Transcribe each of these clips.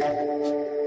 thank you.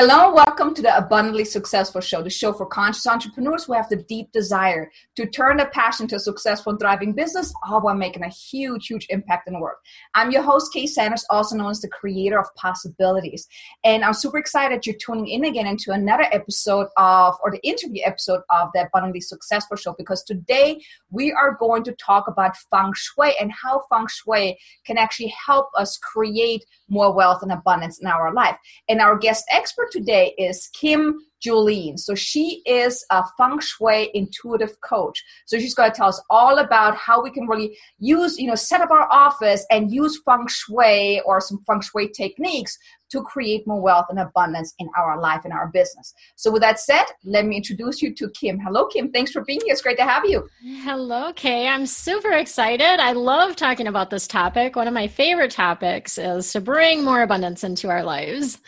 Hello, welcome to the Abundantly Successful Show, the show for conscious entrepreneurs who have the deep desire to turn a passion to a successful and thriving business, all while making a huge, huge impact in the world. I'm your host, Kay Sanders, also known as the creator of possibilities. And I'm super excited you're tuning in again into another episode of, or the interview episode of the Abundantly Successful Show, because today we are going to talk about feng shui and how feng shui can actually help us create more wealth and abundance in our life. And our guest expert today is Kim Julien. So she is a feng shui intuitive coach. So she's going to tell us all about how we can really use, you know, set up our office and use feng shui or some feng shui techniques to create more wealth and abundance in our life and our business. So with that said, let me introduce you to Kim. Hello, Kim. Thanks for being here. It's great to have you. Hello, Kay. I'm super excited. I love talking about this topic. One of my favorite topics is to bring more abundance into our lives.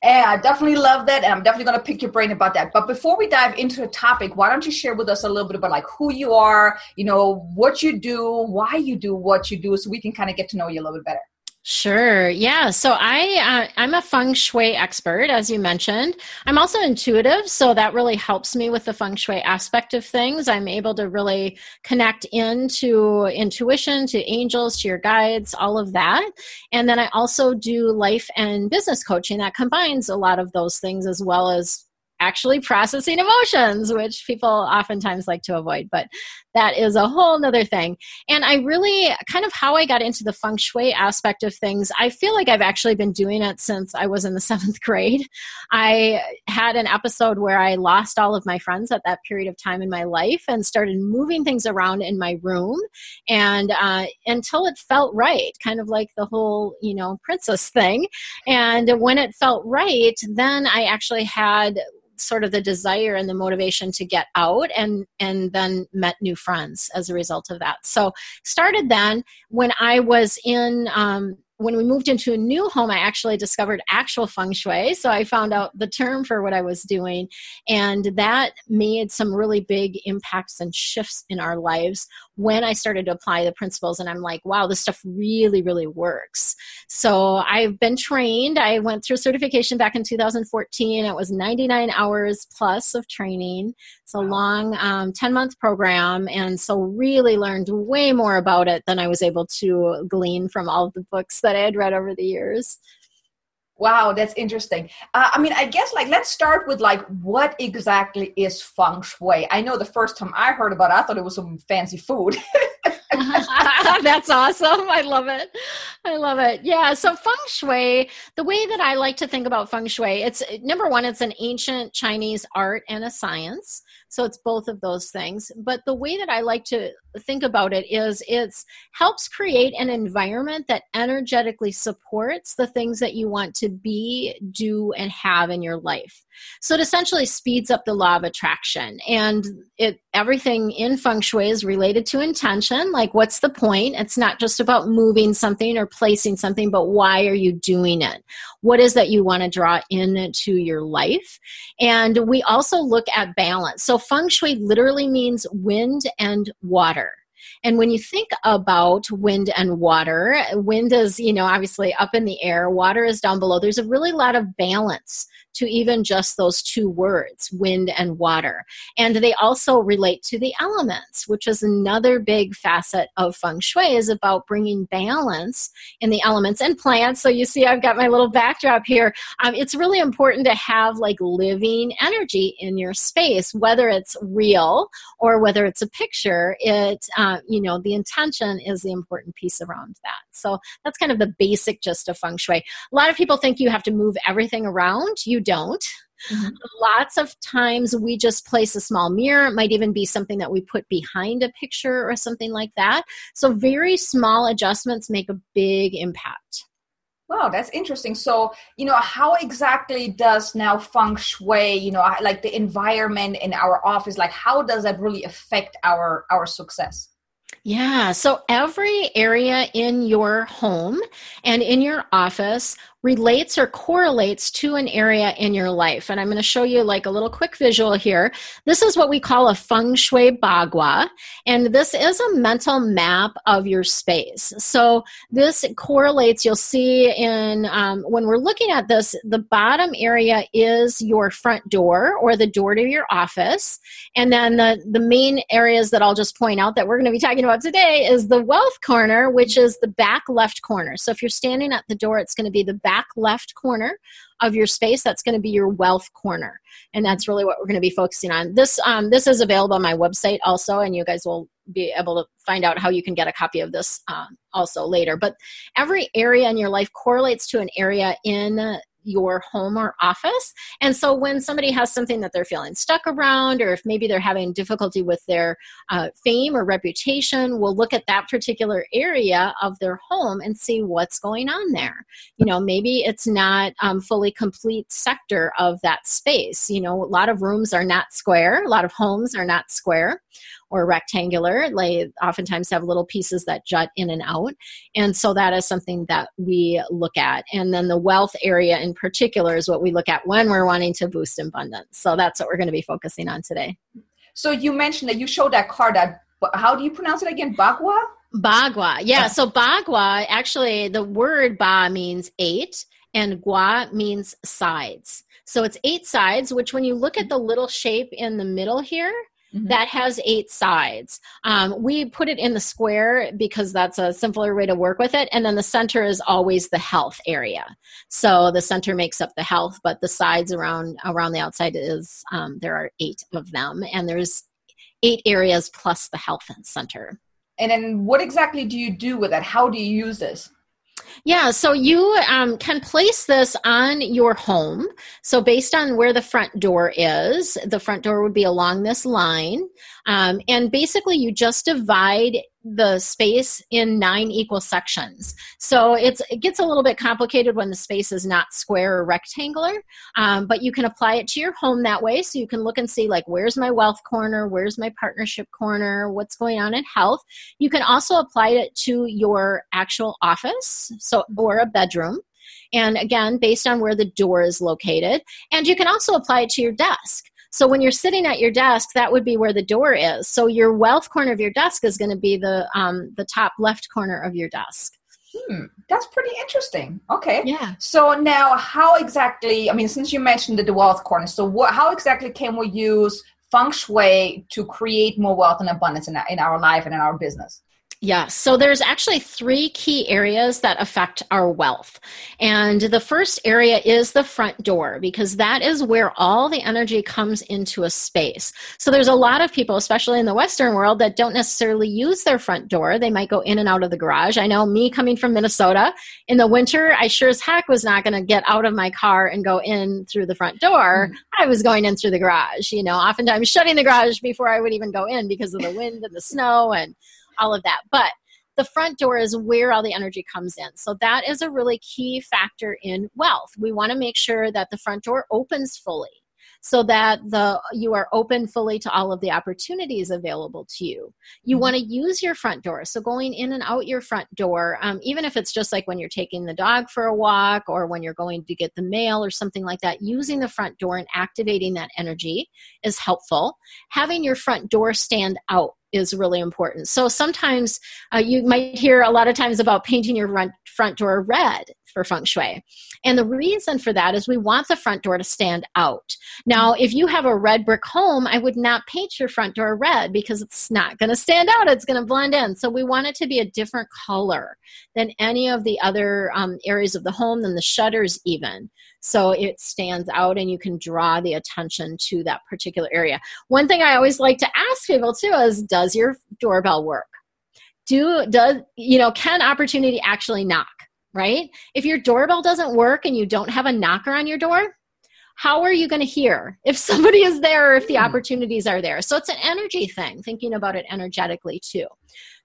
And I definitely love that, and I'm definitely going to pick your brain about that. But before we dive into the topic, why don't you share with us a little bit about like who you are, you know, what you do, why you do what you do, so we can kind of get to know you a little bit better. Sure. Yeah. So I uh, I'm a feng shui expert, as you mentioned. I'm also intuitive, so that really helps me with the feng shui aspect of things. I'm able to really connect into intuition, to angels, to your guides, all of that. And then I also do life and business coaching that combines a lot of those things as well as actually processing emotions, which people oftentimes like to avoid, but that is a whole nother thing. And I really kind of how I got into the feng shui aspect of things, I feel like I've actually been doing it since I was in the seventh grade. I had an episode where I lost all of my friends at that period of time in my life and started moving things around in my room and uh, until it felt right, kind of like the whole, you know, princess thing. And when it felt right, then I actually had sort of the desire and the motivation to get out and and then met new friends as a result of that so started then when i was in um, when we moved into a new home, I actually discovered actual feng shui. So I found out the term for what I was doing. And that made some really big impacts and shifts in our lives when I started to apply the principles. And I'm like, wow, this stuff really, really works. So I've been trained. I went through certification back in 2014. It was 99 hours plus of training. It's a long 10 um, month program. And so really learned way more about it than I was able to glean from all of the books that I had read over the years. Wow, that's interesting. Uh, I mean, I guess like let's start with like what exactly is feng shui? I know the first time I heard about it, I thought it was some fancy food. That's awesome. I love it. I love it. Yeah. So feng shui, the way that I like to think about feng shui, it's number one, it's an ancient Chinese art and a science. So it's both of those things. But the way that I like to think about it is it's helps create an environment that energetically supports the things that you want to be, do, and have in your life. So it essentially speeds up the law of attraction. And it everything in feng shui is related to intention. Like what's the point? It's not just about moving something or placing something, but why are you doing it? What is that you want to draw into your life? And we also look at balance. So feng shui literally means wind and water. And when you think about wind and water, wind is, you know, obviously up in the air, water is down below. There's a really lot of balance to even just those two words, wind and water. And they also relate to the elements, which is another big facet of feng shui is about bringing balance in the elements and plants. So you see, I've got my little backdrop here. Um, it's really important to have like living energy in your space, whether it's real or whether it's a picture. It, uh, you know, the intention is the important piece around that. So that's kind of the basic gist of feng shui. A lot of people think you have to move everything around. You don't. Mm-hmm. Lots of times we just place a small mirror. It might even be something that we put behind a picture or something like that. So, very small adjustments make a big impact. Wow, that's interesting. So, you know, how exactly does now feng shui, you know, like the environment in our office, like how does that really affect our our success? Yeah. So every area in your home and in your office relates or correlates to an area in your life. And I'm going to show you like a little quick visual here. This is what we call a feng shui bagua. And this is a mental map of your space. So this correlates, you'll see in um, when we're looking at this, the bottom area is your front door or the door to your office. And then the, the main areas that I'll just point out that we're going to be talking about today is the wealth corner, which is the back left corner. So if you're standing at the door, it's going to be the back left corner of your space that's going to be your wealth corner. And that's really what we're going to be focusing on. This um, this is available on my website also and you guys will be able to find out how you can get a copy of this um, also later. But every area in your life correlates to an area in your home or office. And so when somebody has something that they're feeling stuck around, or if maybe they're having difficulty with their uh, fame or reputation, we'll look at that particular area of their home and see what's going on there. You know, maybe it's not um, fully complete sector of that space. You know, a lot of rooms are not square, a lot of homes are not square or rectangular. They oftentimes have little pieces that jut in and out. And so that is something that we look at. And then the wealth area in particular is what we look at when we're wanting to boost abundance. So that's what we're going to be focusing on today. So you mentioned that you showed that card that how do you pronounce it again? Bagua? Bagua. Yeah. Oh. So Bagua, actually, the word Ba means eight and Gua means sides. So it's eight sides, which when you look at the little shape in the middle here, Mm-hmm. that has eight sides. Um, we put it in the square because that's a simpler way to work with it. And then the center is always the health area. So the center makes up the health, but the sides around around the outside is um, there are eight of them, and there's eight areas plus the health center. And then, what exactly do you do with it? How do you use this? Yeah, so you um, can place this on your home. So, based on where the front door is, the front door would be along this line. Um, and basically, you just divide the space in nine equal sections. So it's it gets a little bit complicated when the space is not square or rectangular, um, but you can apply it to your home that way. So you can look and see like where's my wealth corner, where's my partnership corner, what's going on in health. You can also apply it to your actual office, so or a bedroom. And again, based on where the door is located. And you can also apply it to your desk. So when you're sitting at your desk, that would be where the door is. So your wealth corner of your desk is going to be the um, the top left corner of your desk. Hmm, that's pretty interesting. Okay. Yeah. So now, how exactly? I mean, since you mentioned the wealth corner, so what? How exactly can we use feng shui to create more wealth and abundance in, in our life and in our business? Yeah, so there's actually three key areas that affect our wealth. And the first area is the front door because that is where all the energy comes into a space. So there's a lot of people, especially in the Western world, that don't necessarily use their front door. They might go in and out of the garage. I know me coming from Minnesota in the winter, I sure as heck was not going to get out of my car and go in through the front door. Mm-hmm. I was going in through the garage, you know, oftentimes shutting the garage before I would even go in because of the wind and the snow and all of that. But the front door is where all the energy comes in. So that is a really key factor in wealth. We want to make sure that the front door opens fully so that the you are open fully to all of the opportunities available to you you mm-hmm. want to use your front door so going in and out your front door um, even if it's just like when you're taking the dog for a walk or when you're going to get the mail or something like that using the front door and activating that energy is helpful having your front door stand out is really important. So sometimes uh, you might hear a lot of times about painting your front, front door red for feng shui. And the reason for that is we want the front door to stand out. Now, if you have a red brick home, I would not paint your front door red because it's not going to stand out. It's going to blend in. So we want it to be a different color than any of the other um, areas of the home, than the shutters even. So it stands out and you can draw the attention to that particular area. One thing I always like to ask people too is does your doorbell work? Do does you know can opportunity actually knock? Right? If your doorbell doesn't work and you don't have a knocker on your door, how are you going to hear if somebody is there or if the hmm. opportunities are there? So it's an energy thing, thinking about it energetically too.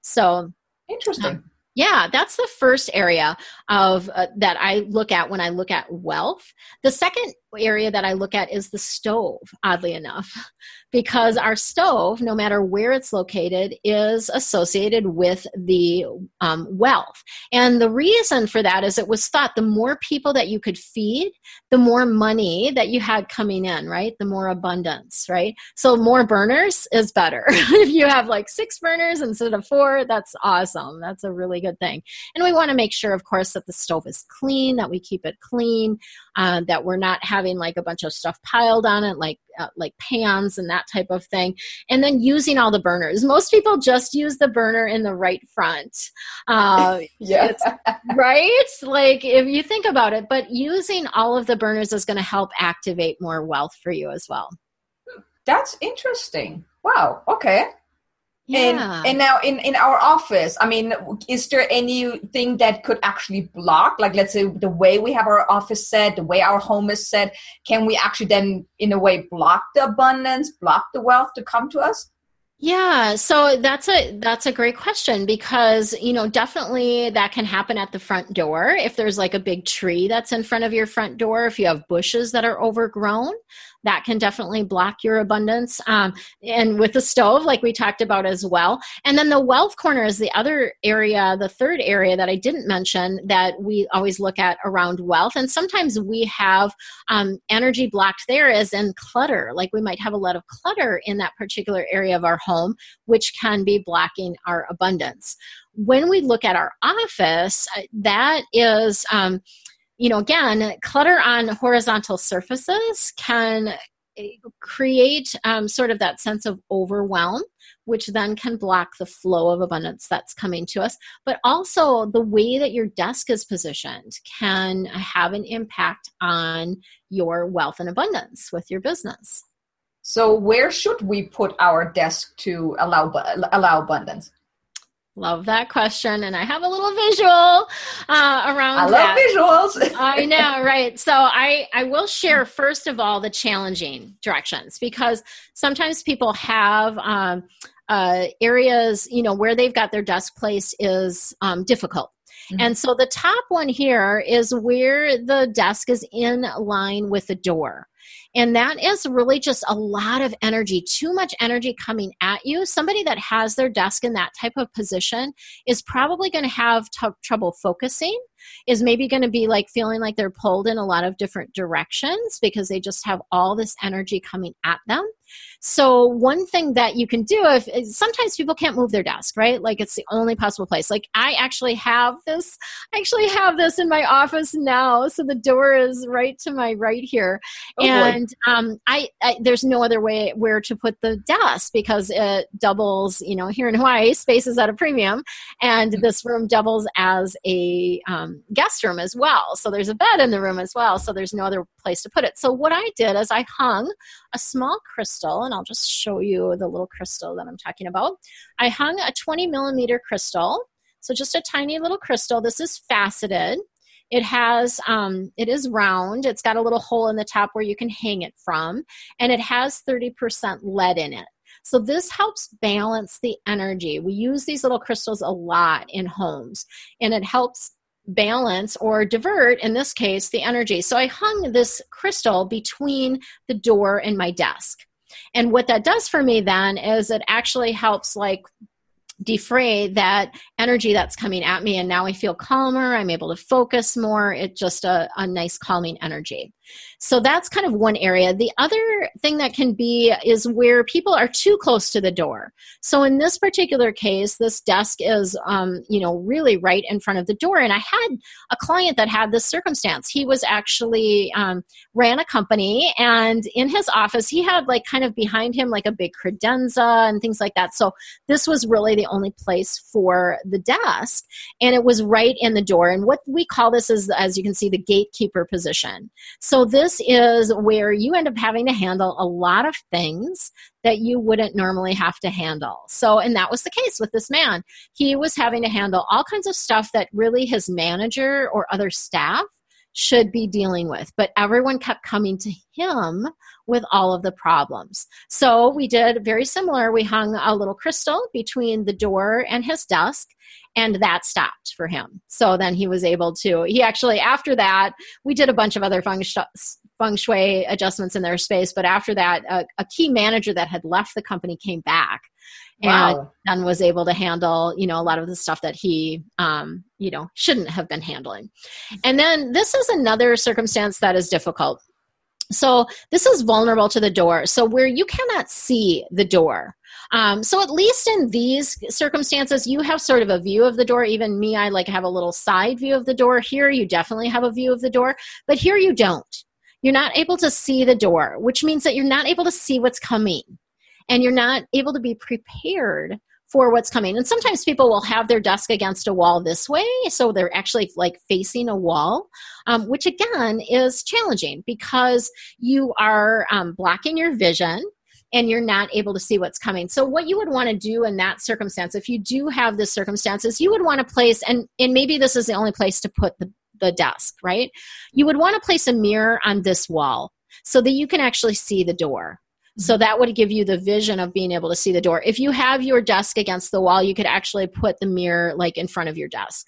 So interesting. Um, Yeah, that's the first area of uh, that I look at when I look at wealth. The second area that I look at is the stove, oddly enough, because our stove, no matter where it's located, is associated with the um, wealth. And the reason for that is it was thought the more people that you could feed, the more money that you had coming in, right? The more abundance, right? So more burners is better. if you have like six burners instead of four, that's awesome. That's a really good thing. And we want to make sure, of course, that the stove is clean, that we keep it clean, uh, that we're not having like a bunch of stuff piled on it, like uh, like pans and that type of thing, and then using all the burners. Most people just use the burner in the right front. Uh, yeah, right. Like if you think about it, but using all of the burners is going to help activate more wealth for you as well. That's interesting. Wow. Okay. Yeah. And, and now in, in our office, I mean, is there anything that could actually block, like let's say the way we have our office set, the way our home is set, can we actually then in a way block the abundance, block the wealth to come to us? Yeah, so that's a that's a great question because you know definitely that can happen at the front door if there's like a big tree that's in front of your front door if you have bushes that are overgrown that can definitely block your abundance. Um, and with the stove, like we talked about as well. And then the wealth corner is the other area, the third area that I didn't mention that we always look at around wealth. And sometimes we have um, energy blocked there as in clutter. Like we might have a lot of clutter in that particular area of our home, which can be blocking our abundance. When we look at our office, uh, that is. Um, you know, again, clutter on horizontal surfaces can eh, create um, sort of that sense of overwhelm, which then can block the flow of abundance that's coming to us. But also, the way that your desk is positioned can have an impact on your wealth and abundance with your business. So, where should we put our desk to allow allow abundance? Love that question. And I have a little visual uh, around I love visuals. I know, right? So I, I will share, first of all, the challenging directions because sometimes people have um, uh, areas, you know, where they've got their desk placed is um, difficult. Mm-hmm. And so the top one here is where the desk is in line with the door. And that is really just a lot of energy, too much energy coming at you. Somebody that has their desk in that type of position is probably going to have t- trouble focusing, is maybe going to be like feeling like they're pulled in a lot of different directions because they just have all this energy coming at them. So one thing that you can do if sometimes people can't move their desk, right? Like it's the only possible place. Like I actually have this I actually have this in my office now. So the door is right to my right here. Oh, and um, I, I, there's no other way where to put the desk because it doubles, you know, here in Hawaii, space is at a premium and mm-hmm. this room doubles as a um, guest room as well. So there's a bed in the room as well. So there's no other place to put it. So what I did is I hung a small crystal, and I'll just show you the little crystal that I'm talking about. I hung a 20 millimeter crystal, so just a tiny little crystal. This is faceted. It has, um, it is round. It's got a little hole in the top where you can hang it from, and it has 30% lead in it. So this helps balance the energy. We use these little crystals a lot in homes, and it helps balance or divert, in this case, the energy. So I hung this crystal between the door and my desk. And what that does for me then is it actually helps like defray that energy that's coming at me and now i feel calmer i'm able to focus more it's just a, a nice calming energy so that's kind of one area. The other thing that can be is where people are too close to the door. So in this particular case this desk is um, you know really right in front of the door. And i had a client that had this circumstance. He was actually um, ran a company and in his office he had like kind of behind him like a big credenza and things like that. So this was really the only place for the desk. And it was right in the door. And what we call this is as you can see the gatekeeper position. So this is where you end up having to handle a lot of things that you wouldn't normally have to handle. So, and that was the case with this man. He was having to handle all kinds of stuff that really his manager or other staff should be dealing with. But everyone kept coming to him with all of the problems. So we did very similar. We hung a little crystal between the door and his desk, and that stopped for him. So then he was able to, he actually, after that, we did a bunch of other feng shui, feng shui adjustments in their space. But after that, a, a key manager that had left the company came back and and was able to handle you know a lot of the stuff that he um, you know shouldn't have been handling. And then this is another circumstance that is difficult. So this is vulnerable to the door so where you cannot see the door. Um, so at least in these circumstances you have sort of a view of the door. Even me i like have a little side view of the door. Here you definitely have a view of the door but here you don't. You're not able to see the door which means that you're not able to see what's coming and you're not able to be prepared for what's coming. And sometimes people will have their desk against a wall this way, so they're actually like facing a wall, um, which again is challenging because you are um, blocking your vision and you're not able to see what's coming. So what you would want to do in that circumstance, if you do have this circumstances, you would want to place and and maybe this is the only place to put the, the desk, right? You would want to place a mirror on this wall so that you can actually see the door. So that would give you the vision of being able to see the door. If you have your desk against the wall, you could actually put the mirror like in front of your desk,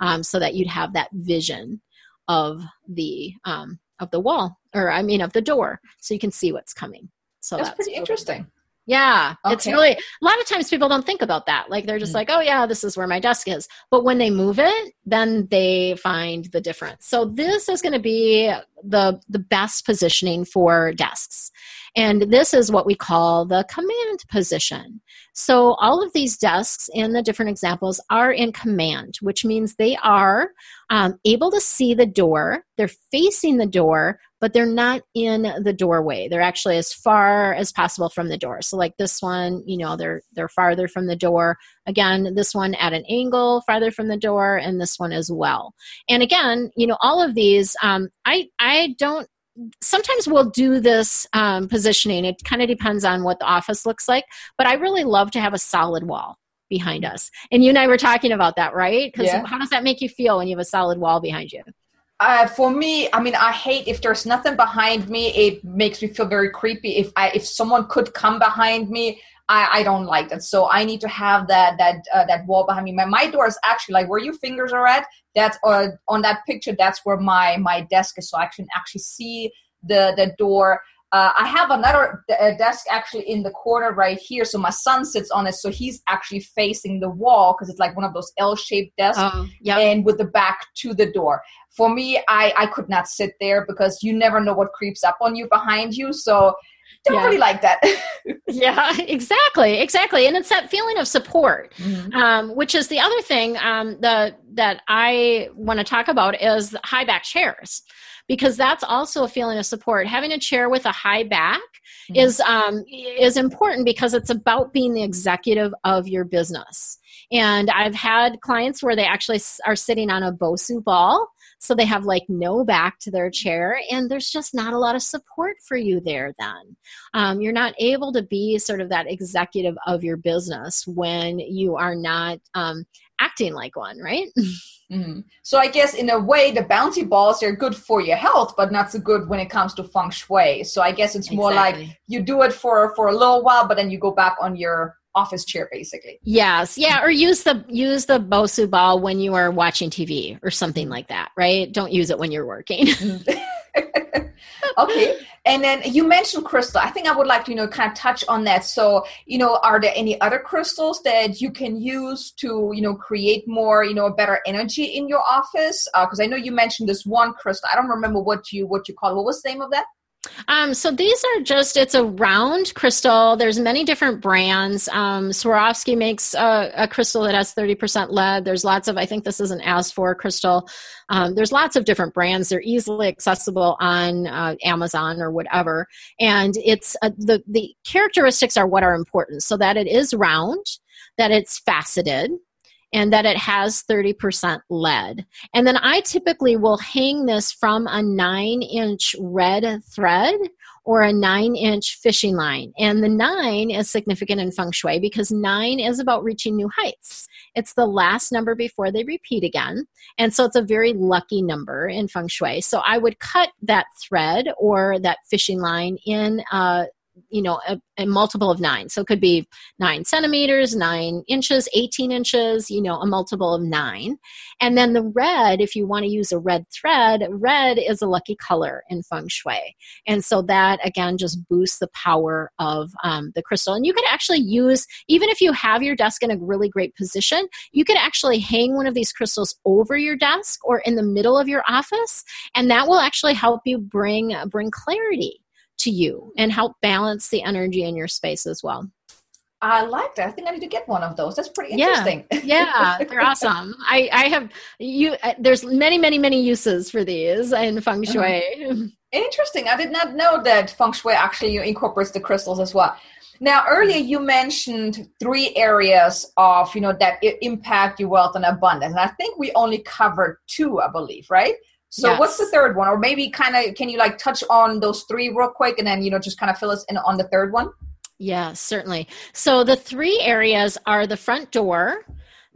um, so that you'd have that vision of the um, of the wall, or I mean of the door, so you can see what's coming. So that's, that's pretty interesting. Yeah, okay. it's really a lot of times people don't think about that. Like they're just mm-hmm. like, "Oh yeah, this is where my desk is." But when they move it, then they find the difference. So this is going to be the the best positioning for desks. And this is what we call the command position. So all of these desks in the different examples are in command, which means they are um, able to see the door. They're facing the door, but they're not in the doorway. They're actually as far as possible from the door. So like this one, you know, they're they're farther from the door. Again, this one at an angle farther from the door, and this one as well. And again, you know, all of these, um, I I don't sometimes we'll do this um, positioning. It kind of depends on what the office looks like, but I really love to have a solid wall behind us. And you and I were talking about that, right? Because yeah. how does that make you feel when you have a solid wall behind you? Uh, for me, I mean, I hate if there's nothing behind me. It makes me feel very creepy. If I if someone could come behind me, I, I don't like that. So I need to have that that uh, that wall behind me. My, my door is actually like where your fingers are at that's uh, on that picture that's where my my desk is so i can actually see the the door uh, I have another uh, desk actually in the corner right here. So my son sits on it. So he's actually facing the wall because it's like one of those L-shaped desks yep. and with the back to the door. For me, I, I could not sit there because you never know what creeps up on you behind you. So don't yeah. really like that. yeah, exactly, exactly, and it's that feeling of support, mm-hmm. um, which is the other thing um, the that I want to talk about is high back chairs, because that's also a feeling of support. Having a chair with a high back mm-hmm. is um, is important because it's about being the executive of your business. And I've had clients where they actually are sitting on a Bosu ball so they have like no back to their chair and there's just not a lot of support for you there then um, you're not able to be sort of that executive of your business when you are not um, acting like one right mm-hmm. so i guess in a way the bouncy balls are good for your health but not so good when it comes to feng shui so i guess it's more exactly. like you do it for for a little while but then you go back on your office chair basically. Yes. Yeah or use the use the bosu ball when you are watching tv or something like that right? Don't use it when you're working. Okay. And then you mentioned crystal. I think i would like to you know kind of touch on that. So you know are there any other crystals that you can use to you know create more you know a better energy in your office? Because uh, i know you mentioned this one crystal. I don't remember what you what you call it. what was the name of that um, so these are just, it's a round crystal. There's many different brands. Um, Swarovski makes a, a, crystal that has 30% lead. There's lots of, I think this is an Asfour crystal. Um, there's lots of different brands. They're easily accessible on uh, Amazon or whatever. And it's uh, the, the characteristics are what are important. So that it is round, that it's faceted, and that it has 30% lead. And then I typically will hang this from a nine inch red thread or a nine inch fishing line. And the nine is significant in feng shui because nine is about reaching new heights. It's the last number before they repeat again. And so it's a very lucky number in feng shui. So I would cut that thread or that fishing line in uh, you know a, a, multiple of nine. So it could be nine centimeters nine inches 18 inches you know a multiple of nine. And then the red if you want to use a red thread red is a lucky color in feng shui. And so that again just boosts the power of um, the crystal. And you could actually use even if you have your desk in a really great position you could actually hang one of these crystals over your desk or in the middle of your office and that will actually help you bring bring clarity to you and help balance the energy in your space as well. I like that. I think I need to get one of those. That's pretty interesting. Yeah, yeah they're awesome. I, I have you. Uh, there's many, many, many uses for these in feng uh-huh. shui. Uh-huh. Interesting. I did not know that feng shui actually incorporates the crystals as well. Now, earlier you mentioned three areas of you know that impact your wealth and abundance, and I think we only covered two, I believe, right? So yes. what's the third one? Or maybe kind of can you like touch on those three real quick and then you know just kind of fill us in on the third one? Yeah, certainly. So the three areas are the front door,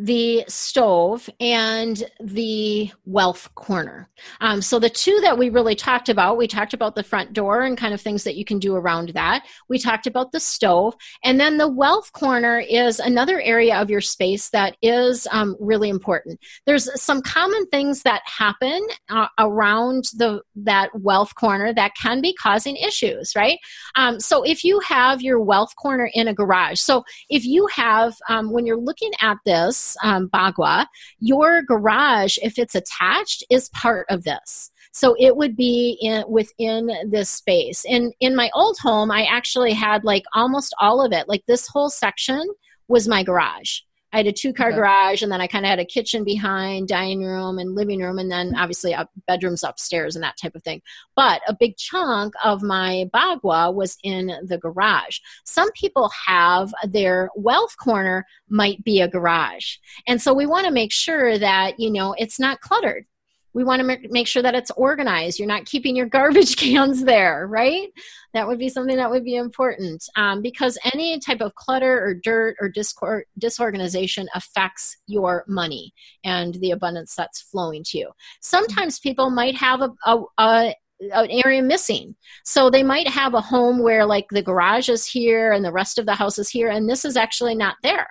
the stove and the wealth corner. Um, so the two that we really talked about, we talked about the front door and kind of things that you can do around that. We talked about the stove, and then the wealth corner is another area of your space that is um, really important. There's some common things that happen uh, around the that wealth corner that can be causing issues, right? Um, so if you have your wealth corner in a garage, so if you have um, when you're looking at this um, bagua, your garage, if it's attached, is part of this. So it would be in, within this space. And in my old home, I actually had like almost all of it. Like this whole section was my garage. I had a two car okay. garage, and then I kind of had a kitchen behind, dining room, and living room, and then obviously up, bedrooms upstairs and that type of thing. But a big chunk of my bagua was in the garage. Some people have their wealth corner might be a garage, and so we want to make sure that you know it's not cluttered we want to make sure that it's organized you're not keeping your garbage cans there right that would be something that would be important um, because any type of clutter or dirt or discord, disorganization affects your money and the abundance that's flowing to you sometimes people might have a, a, a an area missing. So they might have a home where like the garage is here and the rest of the house is here, and this is actually not there.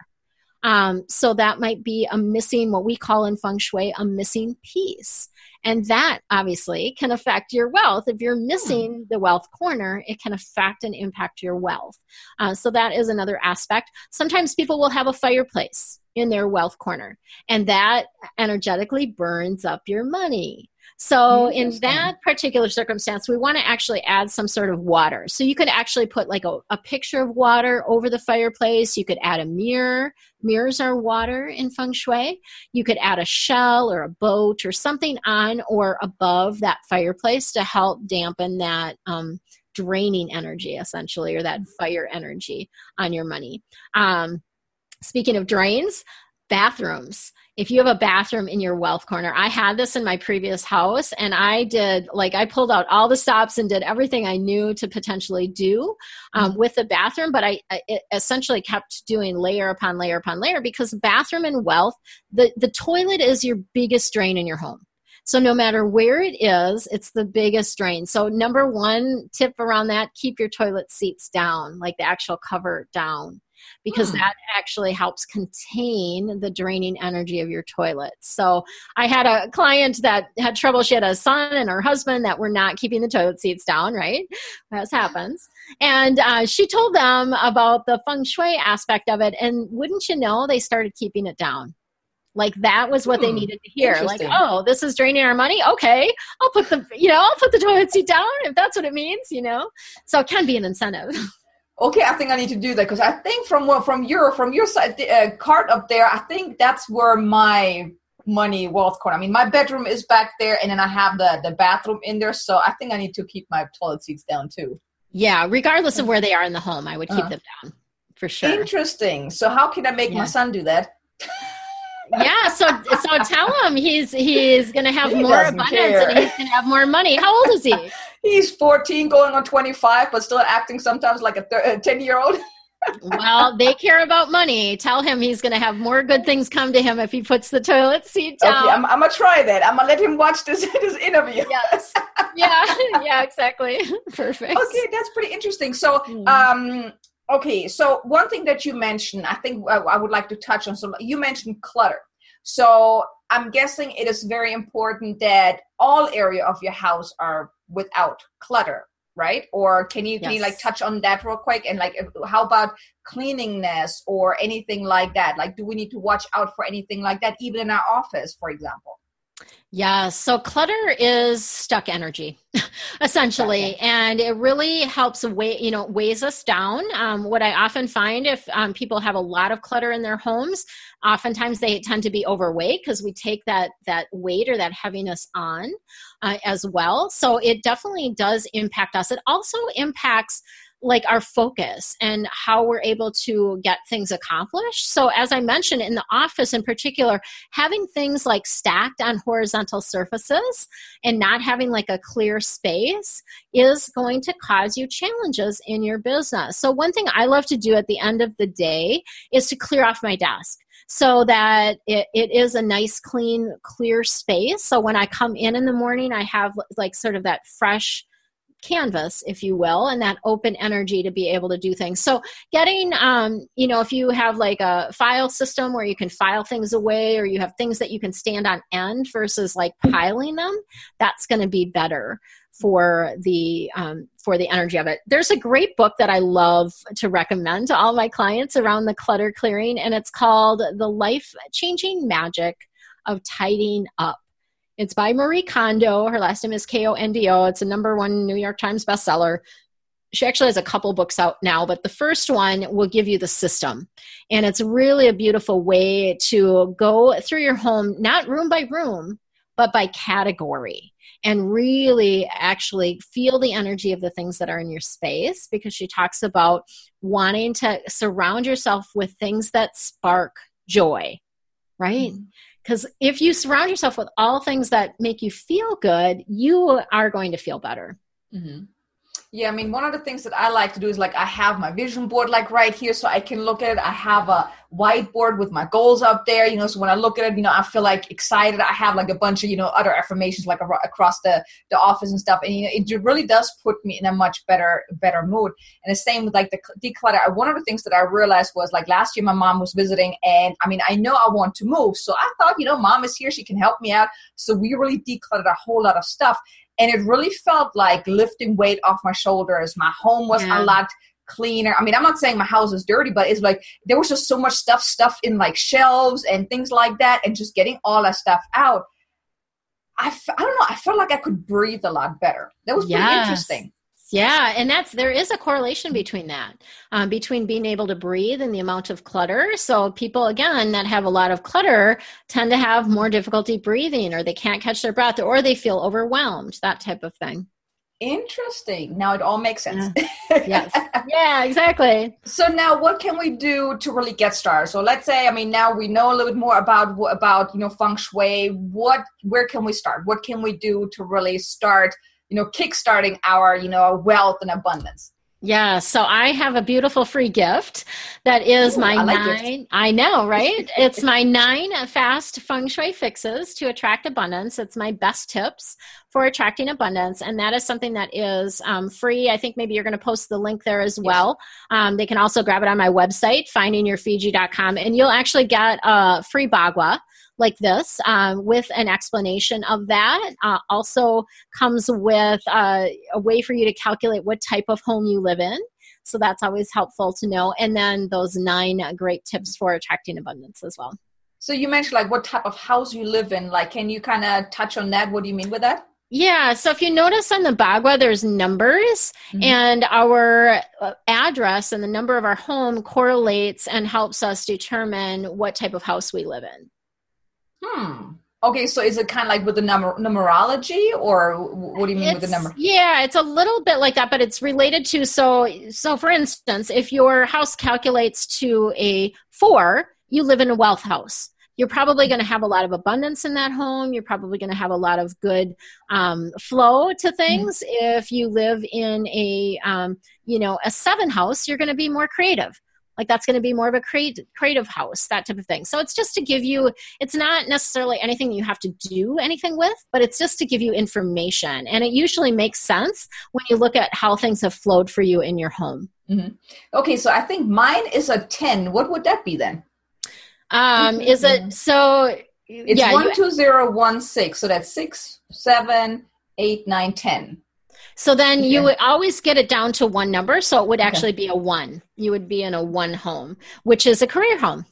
Um, so that might be a missing, what we call in feng shui, a missing piece. And that obviously can affect your wealth. If you're missing the wealth corner, it can affect and impact your wealth. Uh, so that is another aspect. Sometimes people will have a fireplace in their wealth corner, and that energetically burns up your money. So in that particular circumstance, we want to actually add some sort of water. So you could actually put like a, a, picture of water over the fireplace. You could add a mirror. Mirrors are water in feng shui. You could add a shell or a boat or something on or above that fireplace to help dampen that um, draining energy, essentially, or that fire energy on your money. Um, speaking of drains, bathrooms if you have a bathroom in your wealth corner i had this in my previous house and i did like i pulled out all the stops and did everything i knew to potentially do um, mm-hmm. with the bathroom but i essentially kept doing layer upon layer upon layer because bathroom and wealth the, the toilet is your biggest drain in your home so no matter where it is, it's the biggest drain. So number one tip around that, keep your toilet seats down, like the actual cover down because hmm. that actually helps contain the draining energy of your toilet. So I had a client that had trouble. She had a son and her husband that were not keeping the toilet seats down, right? As happens. And uh, she told them about the feng shui aspect of it. And wouldn't you know, they started keeping it down. Like that was what hmm, they needed to hear. Like, oh, this is draining our money. Okay, I'll put the you know I'll put the toilet seat down if that's what it means. You know, so it can be an incentive. okay, I think I need to do that because I think from from your from your side the uh, cart up there, I think that's where my money wealth corner. I mean, my bedroom is back there, and then I have the the bathroom in there. So I think I need to keep my toilet seats down too. Yeah, regardless of where they are in the home, I would keep uh, them down for sure. Interesting. So how can I make yeah. my son do that? Yeah so so tell him he's he's gonna have he more abundance care. and he's gonna have more money how old is he he's 14 going on 25 but still acting sometimes like a 10 year old well, they care about money. Tell him he's going to have more good things come to him if he puts the toilet seat down. Okay, I'm, I'm gonna try that. I'm gonna let him watch this this interview. Yes. Yeah. yeah. Exactly. Perfect. Okay, that's pretty interesting. So, mm. um, okay, so one thing that you mentioned, I think I, would like to touch on. So you mentioned clutter. So I'm guessing it is very important that all area of your house are without clutter right or can you can you like touch on that real quick and like how about cleanliness or anything like that like do we need to watch out for anything like that even in our office for example yeah, so clutter is stuck energy, essentially, okay. and it really helps weigh you know weighs us down. Um, what I often find if um, people have a lot of clutter in their homes, oftentimes they tend to be overweight because we take that that weight or that heaviness on uh, as well. So it definitely does impact us. It also impacts like our focus and how we're able to get things accomplished. So, as I mentioned in the office in particular, having things like stacked on horizontal surfaces and not having like a clear space is going to cause you challenges in your business. So, one thing I love to do at the end of the day is to clear off my desk so that it, it is a nice clean clear space so when i come in in the morning i have like sort of that fresh canvas if you will and that open energy to be able to do things. So getting um, you know if you have like a file system where you can file things away or you have things that you can stand on end versus like piling them that's going to be better for the um, for the energy of it. There's a great book that i love to recommend to all my clients around the clutter clearing and it's called the life changing magic of tidying up it's by Marie Kondo. Her last name is K O N D O. It's a number one New York Times bestseller. She actually has a couple books out now, but the first one will give you the system. And it's really a beautiful way to go through your home, not room by room, but by category and really actually feel the energy of the things that are in your space because she talks about wanting to surround yourself with things that spark joy, right? Mm-hmm. Because if you surround yourself with all things that make you feel good, you are going to feel better. Mm-hmm. Yeah, I mean, one of the things that I like to do is like I have my vision board like right here so I can look at it. I have a whiteboard with my goals up there, you know, so when I look at it, you know, I feel like excited. I have like a bunch of, you know, other affirmations like across the, the office and stuff. And, you know, it really does put me in a much better, better mood. And the same with like the declutter. One of the things that I realized was like last year my mom was visiting and I mean, I know I want to move. So I thought, you know, mom is here. She can help me out. So we really decluttered a whole lot of stuff and it really felt like lifting weight off my shoulders. My home was yeah. a lot cleaner. I mean, I'm not saying my house is dirty, but it's like there was just so much stuff stuffed in like shelves and things like that, and just getting all that stuff out. I f- I don't know. I felt like I could breathe a lot better. That was pretty yes. interesting. Yeah, and that's there is a correlation between that, um, between being able to breathe and the amount of clutter. So people again that have a lot of clutter tend to have more difficulty breathing, or they can't catch their breath, or they feel overwhelmed. That type of thing. Interesting. Now it all makes sense. Yeah. yes. Yeah, exactly. So now what can we do to really get started? So let's say I mean now we know a little bit more about about you know feng shui. What where can we start? What can we do to really start you know kickstarting our you know wealth and abundance yeah, so I have a beautiful free gift that is Ooh, my I like nine. I know, right? it's my nine fast feng shui fixes to attract abundance. It's my best tips for attracting abundance, and that is something that is um, free. I think maybe you're going to post the link there as well. Um, they can also grab it on my website, findingyourfiji.com, and you'll actually get a free bagua like this um, with an explanation of that. Uh, also comes with uh, a way for you to calculate what type of home you live in. So that's always helpful to know. And then those nine great tips for attracting abundance as well. So you mentioned like what type of house you live in. Like, can you kind of touch on that? What do you mean with that? Yeah, so if you notice on the Bagua, there's numbers, mm-hmm. and our uh, address and the number of our home correlates and helps us determine what type of house we live in. Hmm. Okay, so is it kind of like with the numerology, or what do you mean it's, with the number? Yeah, it's a little bit like that, but it's related to so. So, for instance, if your house calculates to a four, you live in a wealth house. You're probably going to have a lot of abundance in that home. You're probably going to have a lot of good um, flow to things. Mm-hmm. If you live in a, um, you know, a seven house, you're going to be more creative like that's going to be more of a creative creative house that type of thing. So it's just to give you it's not necessarily anything you have to do anything with but it's just to give you information. And it usually makes sense when you look at how things have flowed for you in your home. Mm-hmm. okay so i think mine is a 10 what would that be then? Um mm-hmm. is it so it's yeah, one two zero one six. So that's six seven eight nine ten so then okay. you would always get it down to one number. So it would actually okay. be a one. You would be in a one home, which is a career home.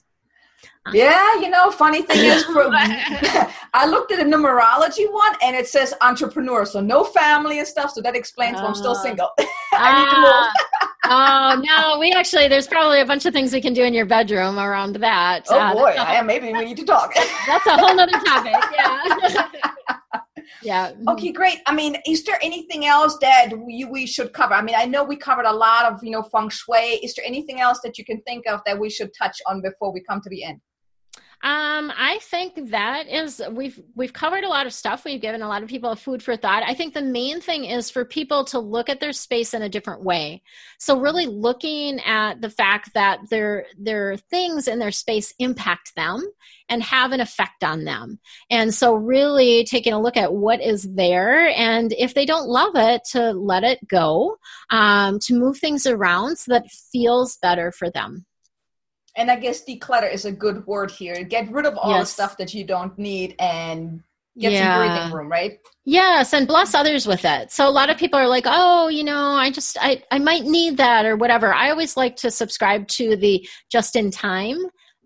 Yeah, you know, funny thing is, for, I looked at a numerology one and it says entrepreneur, so no family and stuff. So that explains uh, why I'm still uh, single. I uh, oh no, we actually there's probably a bunch of things we can do in your bedroom around that. Oh uh, boy, yeah, maybe we need to talk. that's a whole other topic. Yeah yeah mm-hmm. okay great. I mean is there anything else that we, we should cover? I mean i know we covered a lot of you know feng shui. Is there anything else that you can think of that we should touch on before we come to the end um, I think that is we've we've covered a lot of stuff. We've given a lot of people food for thought. I think the main thing is for people to look at their space in a different way. So really looking at the fact that their their things in their space impact them and have an effect on them. And so really taking a look at what is there and if they don't love it, to let it go, um, to move things around so that feels better for them and I guess declutter is a good word here. Get rid of all yes. the stuff that you don't need and get yeah. some breathing room, right? Yes, and bless others with it. So a lot of people are like, "Oh, you know, I just I I might need that or whatever." I always like to subscribe to the just in time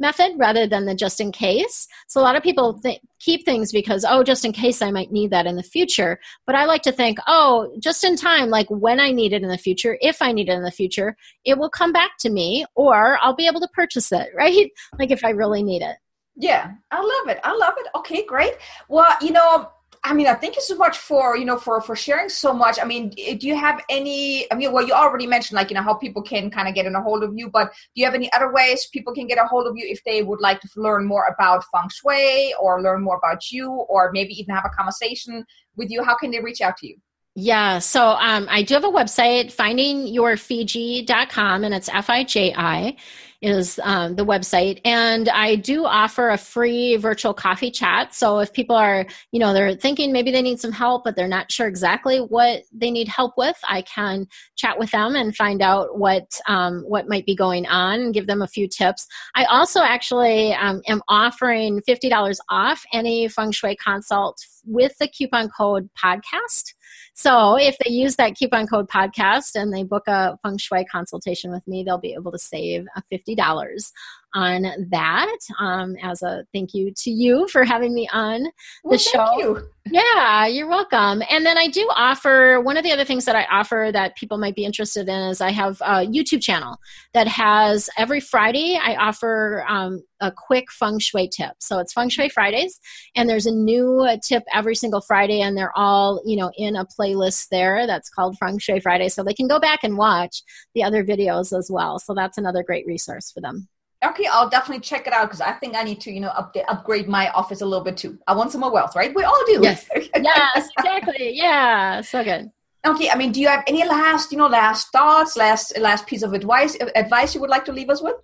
method rather than the just in case. So a lot of people th- keep things because, oh, just in case I might need that in the future. But I like to think, oh, just in time, like when I need it in the future, if I need it in the future, it will come back to me or I'll be able to purchase it, right? Like if I really need it. Yeah, I love it. I love it. Okay, great. Well, you know, I mean, I thank you so much for you know for for sharing so much. I mean, eh, do you have any? I mean, well, you already mentioned like you know how people can kind of get in a hold of you, but do you have any other ways people can get a hold of you if they would like to learn more about feng shui or learn more about you, or maybe even have a conversation with you? How can they reach out to you? Yeah, so um, I do have a website, findingyourfiji.com, and it's F I J I is um, the website. And I do offer a free virtual coffee chat. So if people are, you know, they're thinking maybe they need some help, but they're not sure exactly what they need help with, I can chat with them and find out what um, what might be going on and give them a few tips. I also actually um, am offering fifty dollars off any feng shui consult with the coupon code podcast. So if they use that coupon code podcast and they book a feng shui consultation with me, they'll be able to save $50 on that um, as a thank you to you for having me on the well, show. You. Yeah, you're welcome. And then I do offer one of the other things that I offer that people might be interested in is I have a YouTube channel that has every Friday I offer um, a quick feng shui tip. So it's Feng Shui Fridays, and there's a new tip every single Friday, and they're all you know in a playlist there that's called Feng Shui Friday, so they can go back and watch the other videos as well. So that's another great resource for them okay i'll definitely check it out because i think i need to you know update upgrade my office a little bit too. I want some more wealth right? We all do. Yes. Yes exactly. Yeah so good. Okay i mean do you have any last you know last thoughts last last piece of advice advice you would like to leave us with?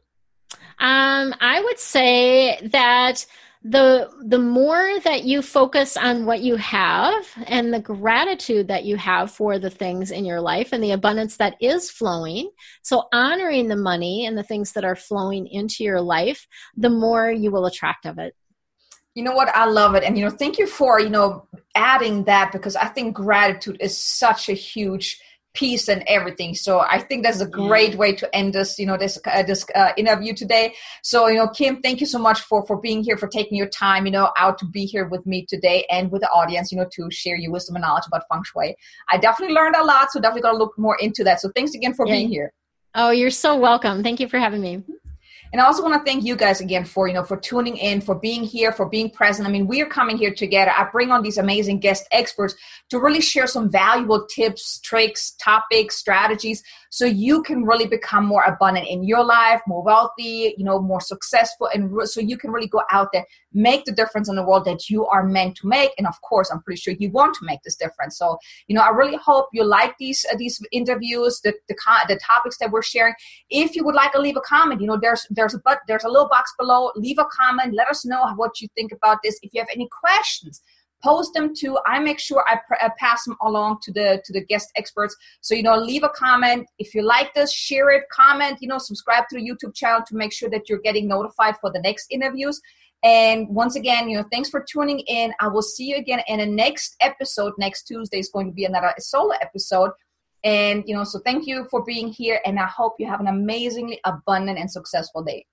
Um i would say that the the more that you focus on what you have and the gratitude that you have for the things in your life and the abundance that is flowing so honoring the money and the things that are flowing into your life the more you will attract of it. You know what? I love it. And you know thank you for you know adding that because i think gratitude is such a huge piece and everything. So I think that's a great way to end this, you know, this uh, this uh, interview today. So you know, Kim, thank you so much for for being here, for taking your time, you know, out to be here with me today and with the audience, you know, to share your wisdom and knowledge about feng shui. I definitely learned a lot, so definitely gonna look more into that. So thanks again for being here. Oh, you're so welcome. Thank you for having me. And I also want to thank you guys again for, you know, for tuning in, for being here, for being present. I mean, we are coming here together. I bring on these amazing guest experts to really share some valuable tips, tricks, topics, strategies so you can really become more abundant in your life, more wealthy, you know, more successful and re- so you can really go out there, make the difference in the world that you are meant to make. And of course, I'm pretty sure you want to make this difference. So, you know, I really hope you like these uh, these interviews, the the, the topics that we're sharing. If you would like to leave a comment, you know, there's there's a but there's a little box below. Leave a comment. Let us know what you think about this. If you have any questions, post them to i make sure I, pr- I, pass them along to the to the guest experts. So you know leave a comment. If you like this share it comment you know subscribe to the youtube channel to make sure that you're getting notified for the next interviews. And once again you know thanks for tuning in. I will see you again in the next episode. Next tuesday is going to be another solo episode and, you know, so thank you for being here. And I hope you have an amazingly abundant and successful day.